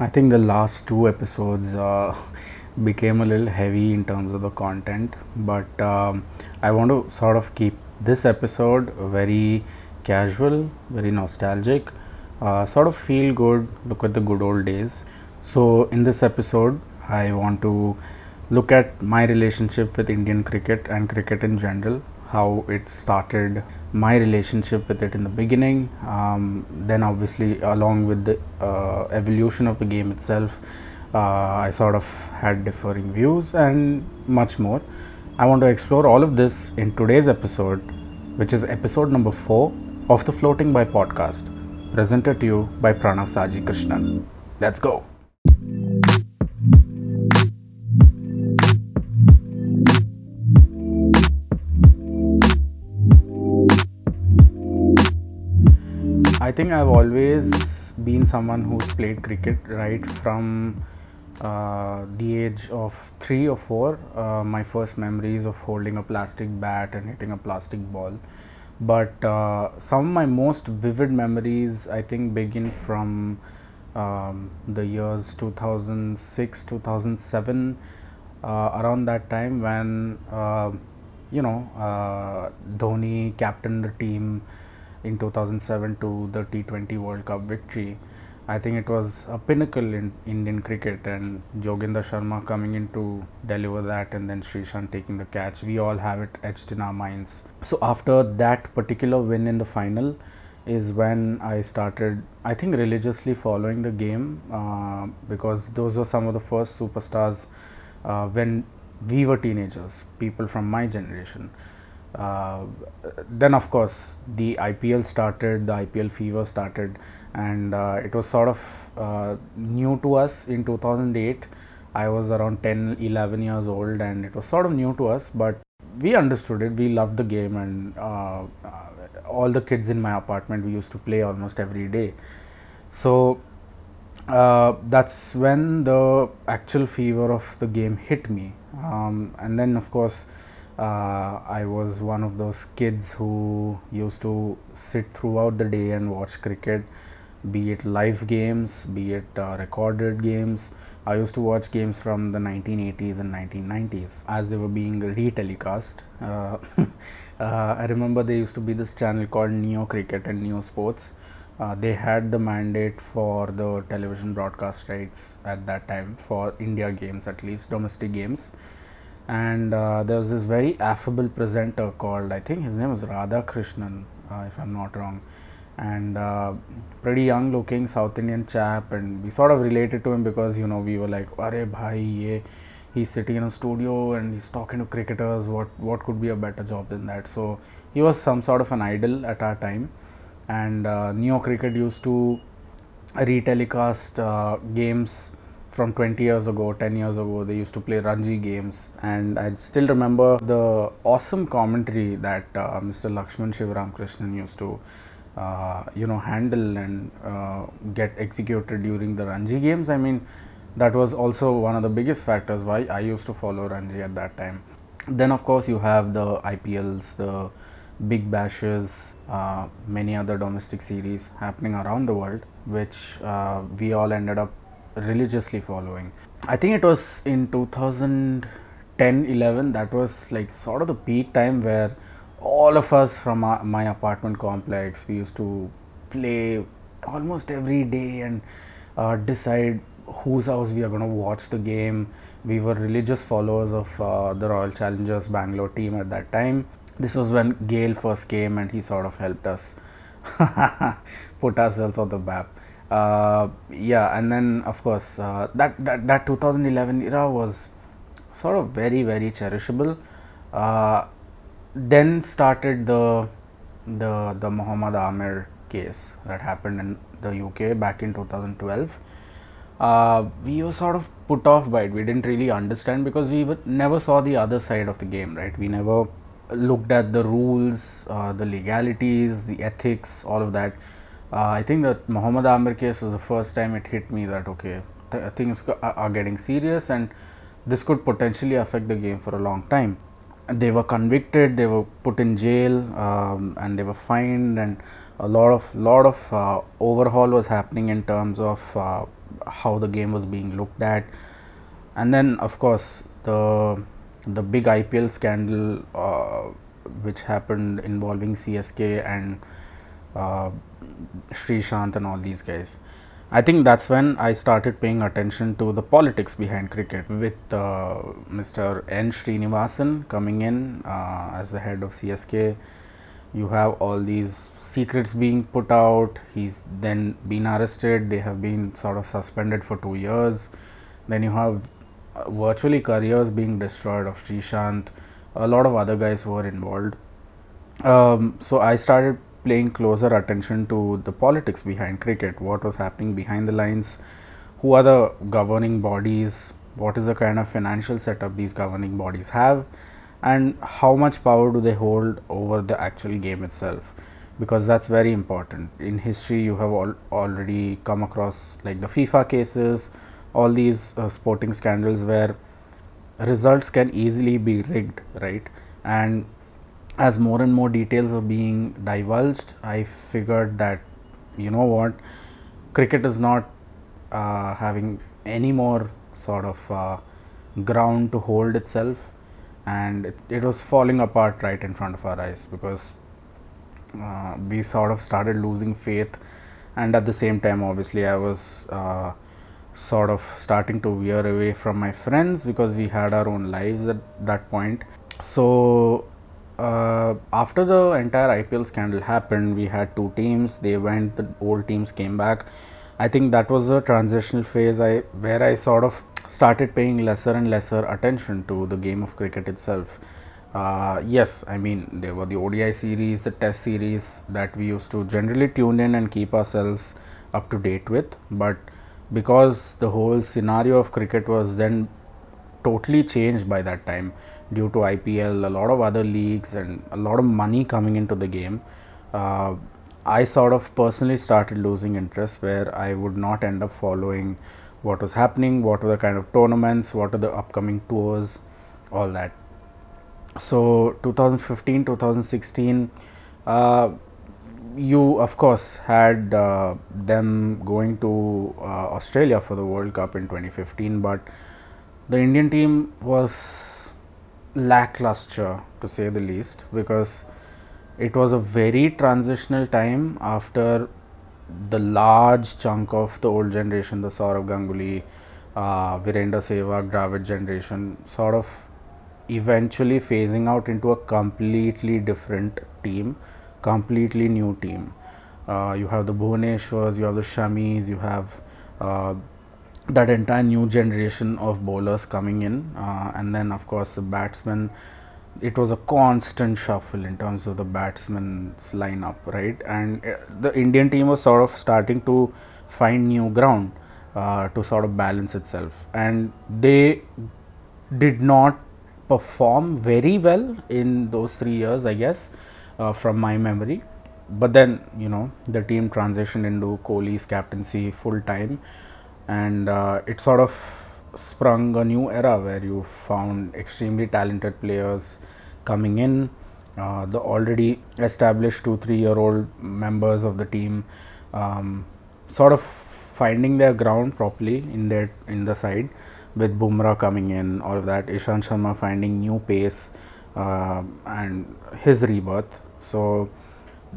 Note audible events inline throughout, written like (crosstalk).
I think the last two episodes uh, became a little heavy in terms of the content, but um, I want to sort of keep this episode very casual, very nostalgic, uh, sort of feel good, look at the good old days. So, in this episode, I want to look at my relationship with Indian cricket and cricket in general, how it started, my relationship with it in the beginning, um, then obviously along with the uh, evolution of the game itself, uh, I sort of had differing views and much more. I want to explore all of this in today's episode, which is episode number four of the Floating by podcast, presented to you by Pranav Saji Krishnan. Let's go. Think I've always been someone who's played cricket right from uh, the age of three or four. Uh, my first memories of holding a plastic bat and hitting a plastic ball. But uh, some of my most vivid memories, I think, begin from um, the years 2006, 2007, uh, around that time when, uh, you know, uh, Dhoni captained the team in 2007 to the T20 World Cup victory. I think it was a pinnacle in Indian cricket, and Joginder Sharma coming in to deliver that, and then Sreesanth taking the catch. We all have it etched in our minds. So, after that particular win in the final, is when I started, I think, religiously following the game uh, because those were some of the first superstars uh, when we were teenagers, people from my generation. Uh, then of course the IPL started, the IPL fever started, and uh, it was sort of uh, new to us in 2008. I was around 10, 11 years old, and it was sort of new to us, but we understood it. We loved the game, and uh, uh, all the kids in my apartment we used to play almost every day. So that's when the actual fever of the game hit me, um, and then of course uh, I was one of those kids who used to sit throughout the day and watch cricket, be it live games, be it uh, recorded games. I used to watch games from the 1980s and 1990s as they were being retelecast. Uh, (laughs) uh, I remember there used to be this channel called Neo Cricket and Neo Sports. Uh, they had the mandate for the television broadcast rights at that time for India games, at least domestic games and uh, there was this very affable presenter called I think his name was Radha Krishnan uh, if I'm not wrong. And uh, pretty young looking South Indian chap and we sort of related to him because you know we were like are bhai ye he's sitting in a studio and he's talking to cricketers. What what could be a better job than that? So he was some sort of an idol at our time. And uh, Neo Cricket used to retelecast uh, games from 20 years ago, 10 years ago, they used to play Ranji games, and I still remember the awesome commentary that uh, Mr. Laxman Sivaramakrishnan used to, uh, you know, handle and uh, get executed during the Ranji games. I mean, that was also one of the biggest factors why I used to follow Ranji at that time. Then, of course, you have the IPLs, the big bashes, uh, many other domestic series happening around the world, which uh, we all ended up religiously following. I think it was in 2010 11 that was like sort of the peak time where all of us from our, my apartment complex we used to play almost every day and uh, decide whose house we are going to watch the game. We were religious followers of uh, the Royal Challengers Bangalore team at that time. This was when Gayle first came and he sort of helped us (laughs) put ourselves on the map uh, yeah and then of course uh, that, that that 2011 era was sort of very very cherishable. Uh, then started the the the Mohammad Amir case that happened in the UK back in 2012 uh, we were sort of put off by it. We didn't really understand because we never saw the other side of the game right? We never looked at the rules uh, the legalities the ethics all of that uh, I think that Mohammad Amir case was the first time it hit me that okay, th- things are getting serious and this could potentially affect the game for a long time. They were convicted, they were put in jail, um, and they were fined, and a lot of lot of uh, overhaul was happening in terms of uh, how the game was being looked at, and then of course the the big IPL scandal uh, which happened involving CSK and uh, Sreesanth and all these guys. I think that's when I started paying attention to the politics behind cricket with uh, Mr. N. Srinivasan coming in uh, as the head of CSK. You have all these secrets being put out. He's then been arrested. They have been sort of suspended for two years. Then you have uh, virtually careers being destroyed of Sreesanth. A lot of other guys who were involved. Um, so I started paying closer attention to the politics behind cricket, what was happening behind the lines, who are the governing bodies, what is the kind of financial setup these governing bodies have, and how much power do they hold over the actual game itself? Because that's very important. In history you have al- already come across like the fifa cases all these uh, sporting scandals where results can easily be rigged right? And as more and more details were being divulged, I figured that you know what, cricket is not uh, having any more sort of uh, ground to hold itself, and it, it, was falling apart right in front of our eyes because uh, we sort of started losing faith, and at the same time, obviously, I was uh, sort of starting to veer away from my friends because we had our own lives at that point. So uh, after the entire IPL scandal happened, we had two teams. They went, the old teams came back. I think that was a transitional phase I, where I sort of started paying lesser and lesser attention to the game of cricket itself. Uh, yes, I mean, there were the ODI series, the test series that we used to generally tune in and keep ourselves up to date with. But because the whole scenario of cricket was then totally changed by that time, due to IPL, a lot of other leagues, and a lot of money coming into the game, uh, I sort of personally started losing interest where I would not end up following what was happening, what were the kind of tournaments, what are the upcoming tours, all that. So 2015, 2016, uh, you of course had uh, them going to uh, Australia for the World Cup in 2015, but the Indian team was lackluster to say the least because it was a very transitional time after the large chunk of the old generation, the Sourav Ganguly, uh, Virender Sehwag, Dravid generation, sort of eventually phasing out into a completely different team, completely new team. Uh, you have the Bhuvaneshwars, you have the Shamis, you have uh, that entire new generation of bowlers coming in, uh, and then of course the batsmen. It was a constant shuffle in terms of the batsmen's lineup, right? And uh, the Indian team was sort of starting to find new ground uh, to sort of balance itself, and they did not perform very well in those three years, I guess, uh, from my memory. But then, you know, the team transitioned into Kohli's captaincy full time and uh, it sort of sprung a new era where you found extremely talented players coming in. Uh, the already established two three year old members of the team um, sort of finding their ground properly in their in the side with Bumrah coming in all of that Ishant Sharma finding new pace uh, and his rebirth. So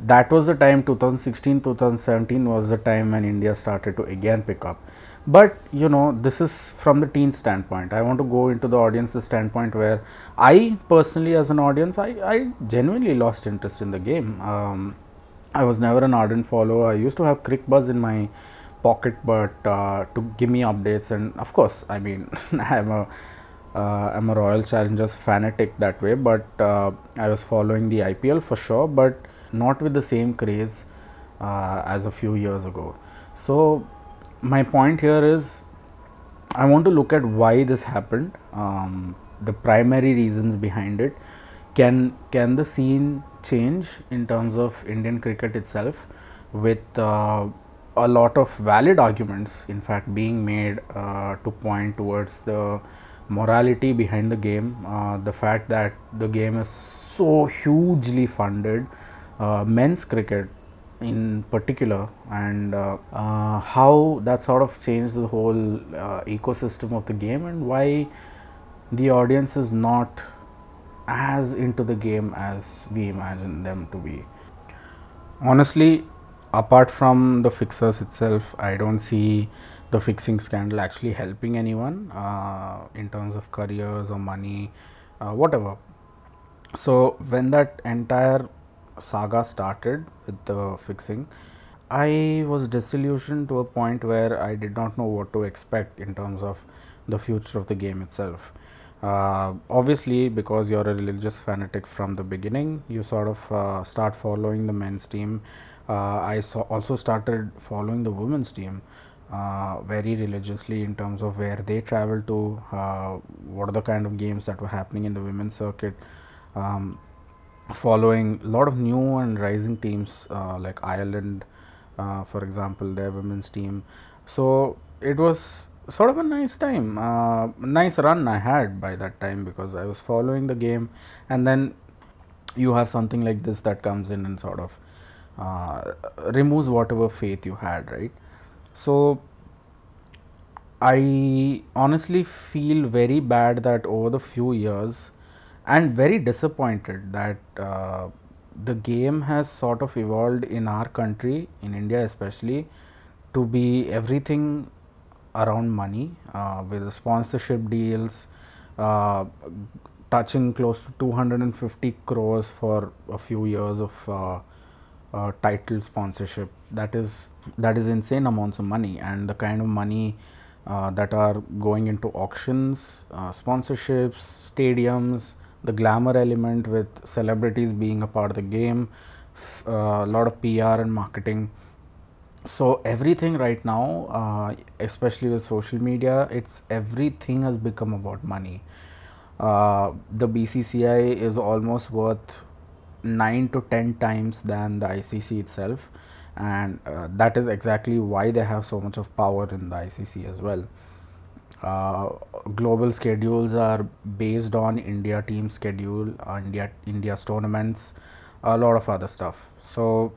that was the time 2016 2017 was the time when India started to again pick up but you know this is from the teen standpoint. I want to go into the audience's standpoint where i personally as an audience i, I genuinely lost interest in the game. Um, i was never an ardent follower. I used to have Cricbuzz in my pocket but uh, to give me updates. And of course i mean (laughs) i'm a uh, a Royal Challengers fanatic that way, but uh, I was following the IPL for sure, but not with the same craze uh, as a few years ago. So my point here is I want to look at why this happened, um, the primary reasons behind it. Can can the scene change in terms of Indian cricket itself, with uh, a lot of valid arguments, in fact, being made uh, to point towards the morality behind the game, uh, the fact that the game is so hugely funded. Uh, men's cricket in particular and uh, uh, how that sort of changed the whole uh, ecosystem of the game and why the audience is not as into the game as we imagine them to be. Honestly, apart from the fixers itself, I don't see the fixing scandal actually helping anyone uh, in terms of careers or money, uh, whatever. So, when that entire saga started with the fixing, I was disillusioned to a point where I did not know what to expect in terms of the future of the game itself. Uh, obviously, because you're a religious fanatic from the beginning, you sort of uh, start following the men's team. Uh, I saw also started following the women's team uh, very religiously in terms of where they travel to, uh, what are the kind of games that were happening in the women's circuit. Um, following a lot of new and rising teams uh, like Ireland, for example, their women's team. So it was sort of a nice time, uh, nice run I had by that time because I was following the game, and then you have something like this that comes in and sort of uh, removes whatever faith you had, right? So I honestly feel very bad that over the few years, and very disappointed that uh, the game has sort of evolved in our country, in India especially, to be everything around money uh, with sponsorship deals uh, touching close to 250 crores for a few years of uh, uh, title sponsorship. That is that is insane amounts of money and the kind of money uh, that are going into auctions uh, sponsorships stadiums the glamour element with celebrities being a part of the game a lot of pr and marketing. So everything right now uh, especially with social media it's everything has become about money. Uh, the bcci is almost worth 9 to 10 times than the icc itself. And uh, that is exactly why they have so much of power in the icc as well uh, global schedules are based on india team schedule uh, india india's tournaments a lot of other stuff so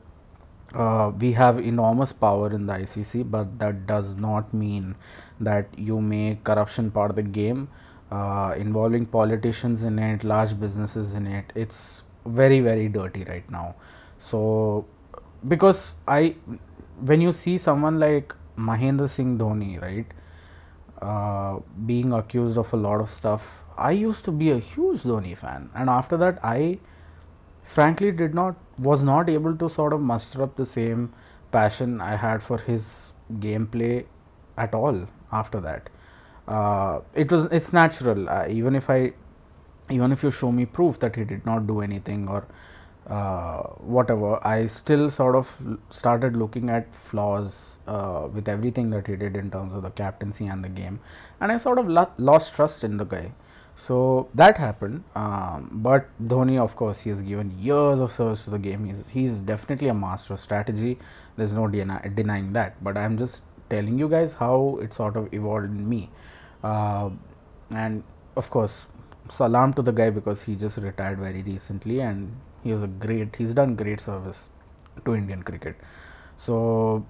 uh, we have enormous power in the ICC, but that does not mean that you make corruption part of the game, uh, involving politicians in it, large businesses in it. It's very, very dirty right now. So, because I, when you see someone like Mahendra Singh Dhoni, right, uh, being accused of a lot of stuff, I used to be a huge Dhoni fan, and after that, I frankly did not was not able to sort of muster up the same passion I had for his gameplay at all after that. Uh, it was it's natural uh, even if I even if you show me proof that he did not do anything or uh, whatever I still sort of started looking at flaws uh, with everything that he did in terms of the captaincy and the game and I sort of lo- lost trust in the guy so that happened, um, but Dhoni, of course, he has given years of service to the game. He's he's definitely a master of strategy. There's no denying that. But I'm just telling you guys how it sort of evolved in me, uh, and of course, salam to the guy because he just retired very recently and he was a great. He's done great service to Indian cricket. So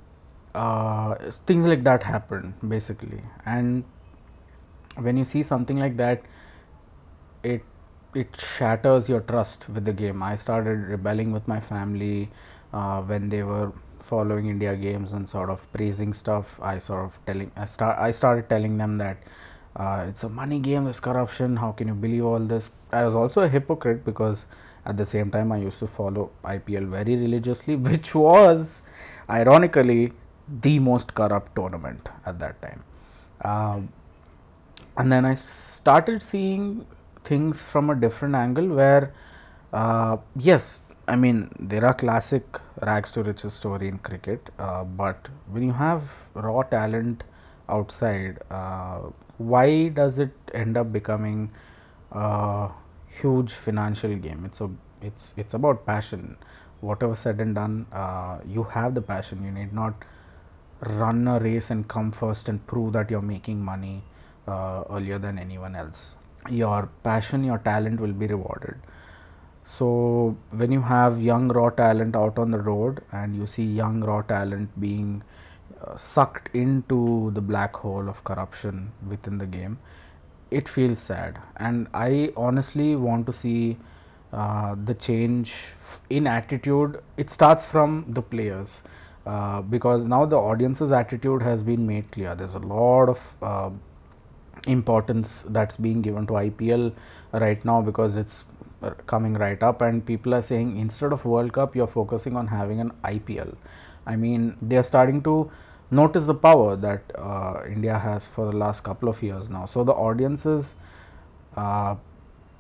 uh, things like that happen basically, and when you see something like that it it shatters your trust with the game. I started rebelling with my family uh, when they were following India games and sort of praising stuff. I sort of telling I start I started telling them that uh, it's a money game, there's corruption. How can you believe all this? I was also a hypocrite because at the same time I used to follow IPL very religiously, (laughs) which was ironically the most corrupt tournament at that time. Uh, and then I started seeing things from a different angle where uh, yes i mean there are classic rags to riches story in cricket uh, but when you have raw talent outside uh, why does it end up becoming a huge financial game. It's a it's it's about passion. Whatever said and done uh, you have the passion. You need not run a race and come first and prove that you're making money uh, earlier than anyone else. Your passion, your talent will be rewarded. So when you have young raw talent out on the road and you see young raw talent being uh, sucked into the black hole of corruption within the game, it feels sad. And I honestly want to see uh, the change in attitude. It starts from the players. Uh, because now the audience's attitude has been made clear. There's a lot of uh, importance that's being given to IPL right now because it's coming right up, and people are saying instead of World Cup, you're focusing on having an IPL. I mean, they're starting to notice the power that uh, India has for the last couple of years now. So the audience's uh,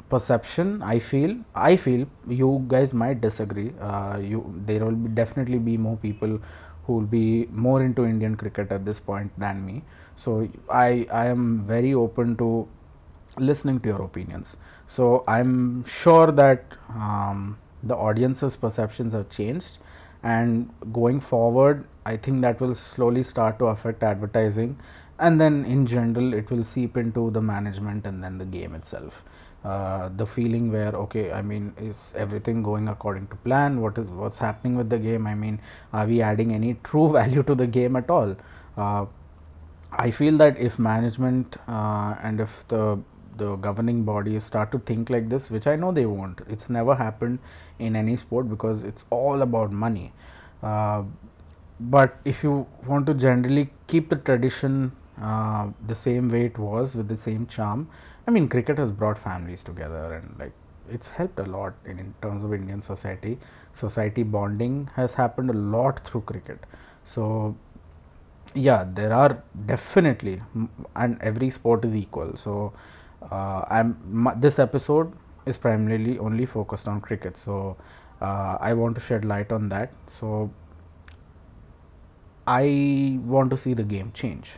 perception, I feel, I feel you guys might disagree. Uh, you there will be definitely be more people who will be more into Indian cricket at this point than me. So I I am very open to listening to your opinions. So I'm sure that um, the audience's perceptions have changed and going forward i think that will slowly start to affect advertising. And then in general it will seep into the management and then the game itself. Uh, the feeling where okay i mean is everything going according to plan? What is what's happening with the game? I mean are we adding any true (laughs) value to the game at all? Uh, i feel that if management uh, and if the the governing bodies start to think like this, which I know they won't. It's never happened in any sport because it's all about money. Uh, but if you want to generally keep the tradition uh, the same way it was with the same charm, I mean, cricket has brought families together and like it's helped a lot in, in terms of Indian society. Society bonding has happened a lot through cricket. So, yeah, there are definitely, and every sport is equal. So, uh, I'm this episode is primarily only focused on cricket, so uh, I want to shed light on that. So I want to see the game change.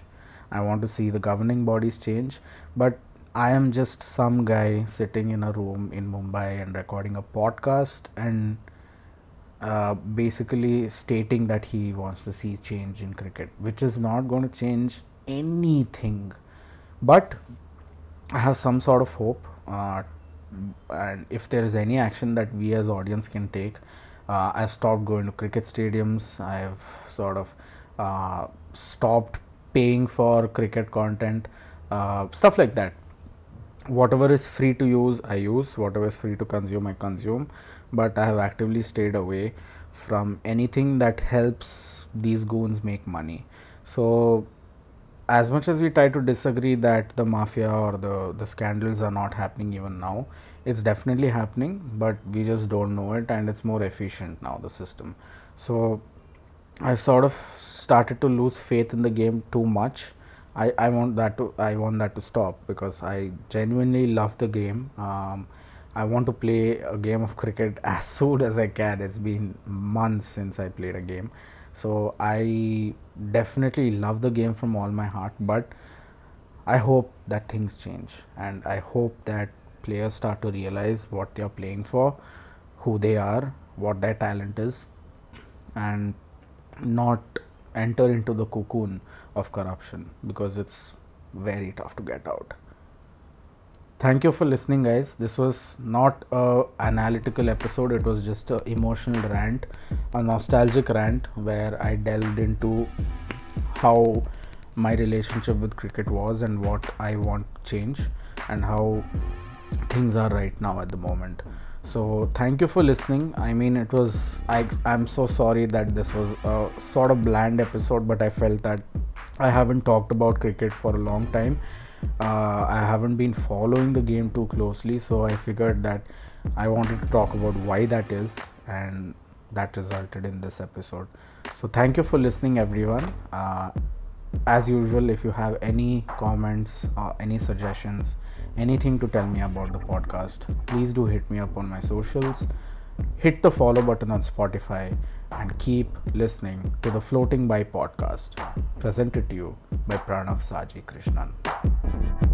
I want to see the governing bodies change, but I am just some guy sitting in a room in Mumbai and recording a podcast and uh, basically stating that he wants to see change in cricket, which is not going to change anything. But I have some sort of hope, uh, and if there is any action that we as audience can take, uh, I've stopped going to cricket stadiums. I've sort of uh, stopped paying for cricket content, uh, stuff like that. Whatever is free to use, I use. Whatever is free to consume, I consume. But I have actively stayed away from anything that helps these goons make money. So as much as we try to disagree that the mafia or the, the scandals are not happening even now, it's definitely happening, but we just don't know it and it's more efficient now, the system. So I've sort of started to lose faith in the game too much. I, I want that to I want that to stop because I genuinely love the game. Um, I want to play a game of cricket (laughs) as soon as I can. It's been months since I played a game. So I definitely love the game from all my heart, but I hope that things change. And I hope that players start to realize what they are playing for, who they are, what their talent is, and not enter into the cocoon of corruption because it's very tough to get out thank you for listening guys. This was not a analytical episode. It was just a emotional rant a nostalgic rant where i delved into how my relationship with cricket was and what i want to change and how things are right now at the moment. So thank you for listening. I mean it was I, i'm so sorry that this was a sort of bland episode but i felt that i haven't talked about cricket for a long time uh, I haven't been following the game too closely, so I figured that I wanted to talk about why that is, and that resulted in this episode. So, thank you for listening, everyone. Uh, as usual, if you have any comments, uh, any suggestions, anything to tell me about the podcast, please do hit me up on my socials. Hit the follow button on Spotify and keep listening to the Floating By podcast, presented to you by Pranav Saji Krishnan.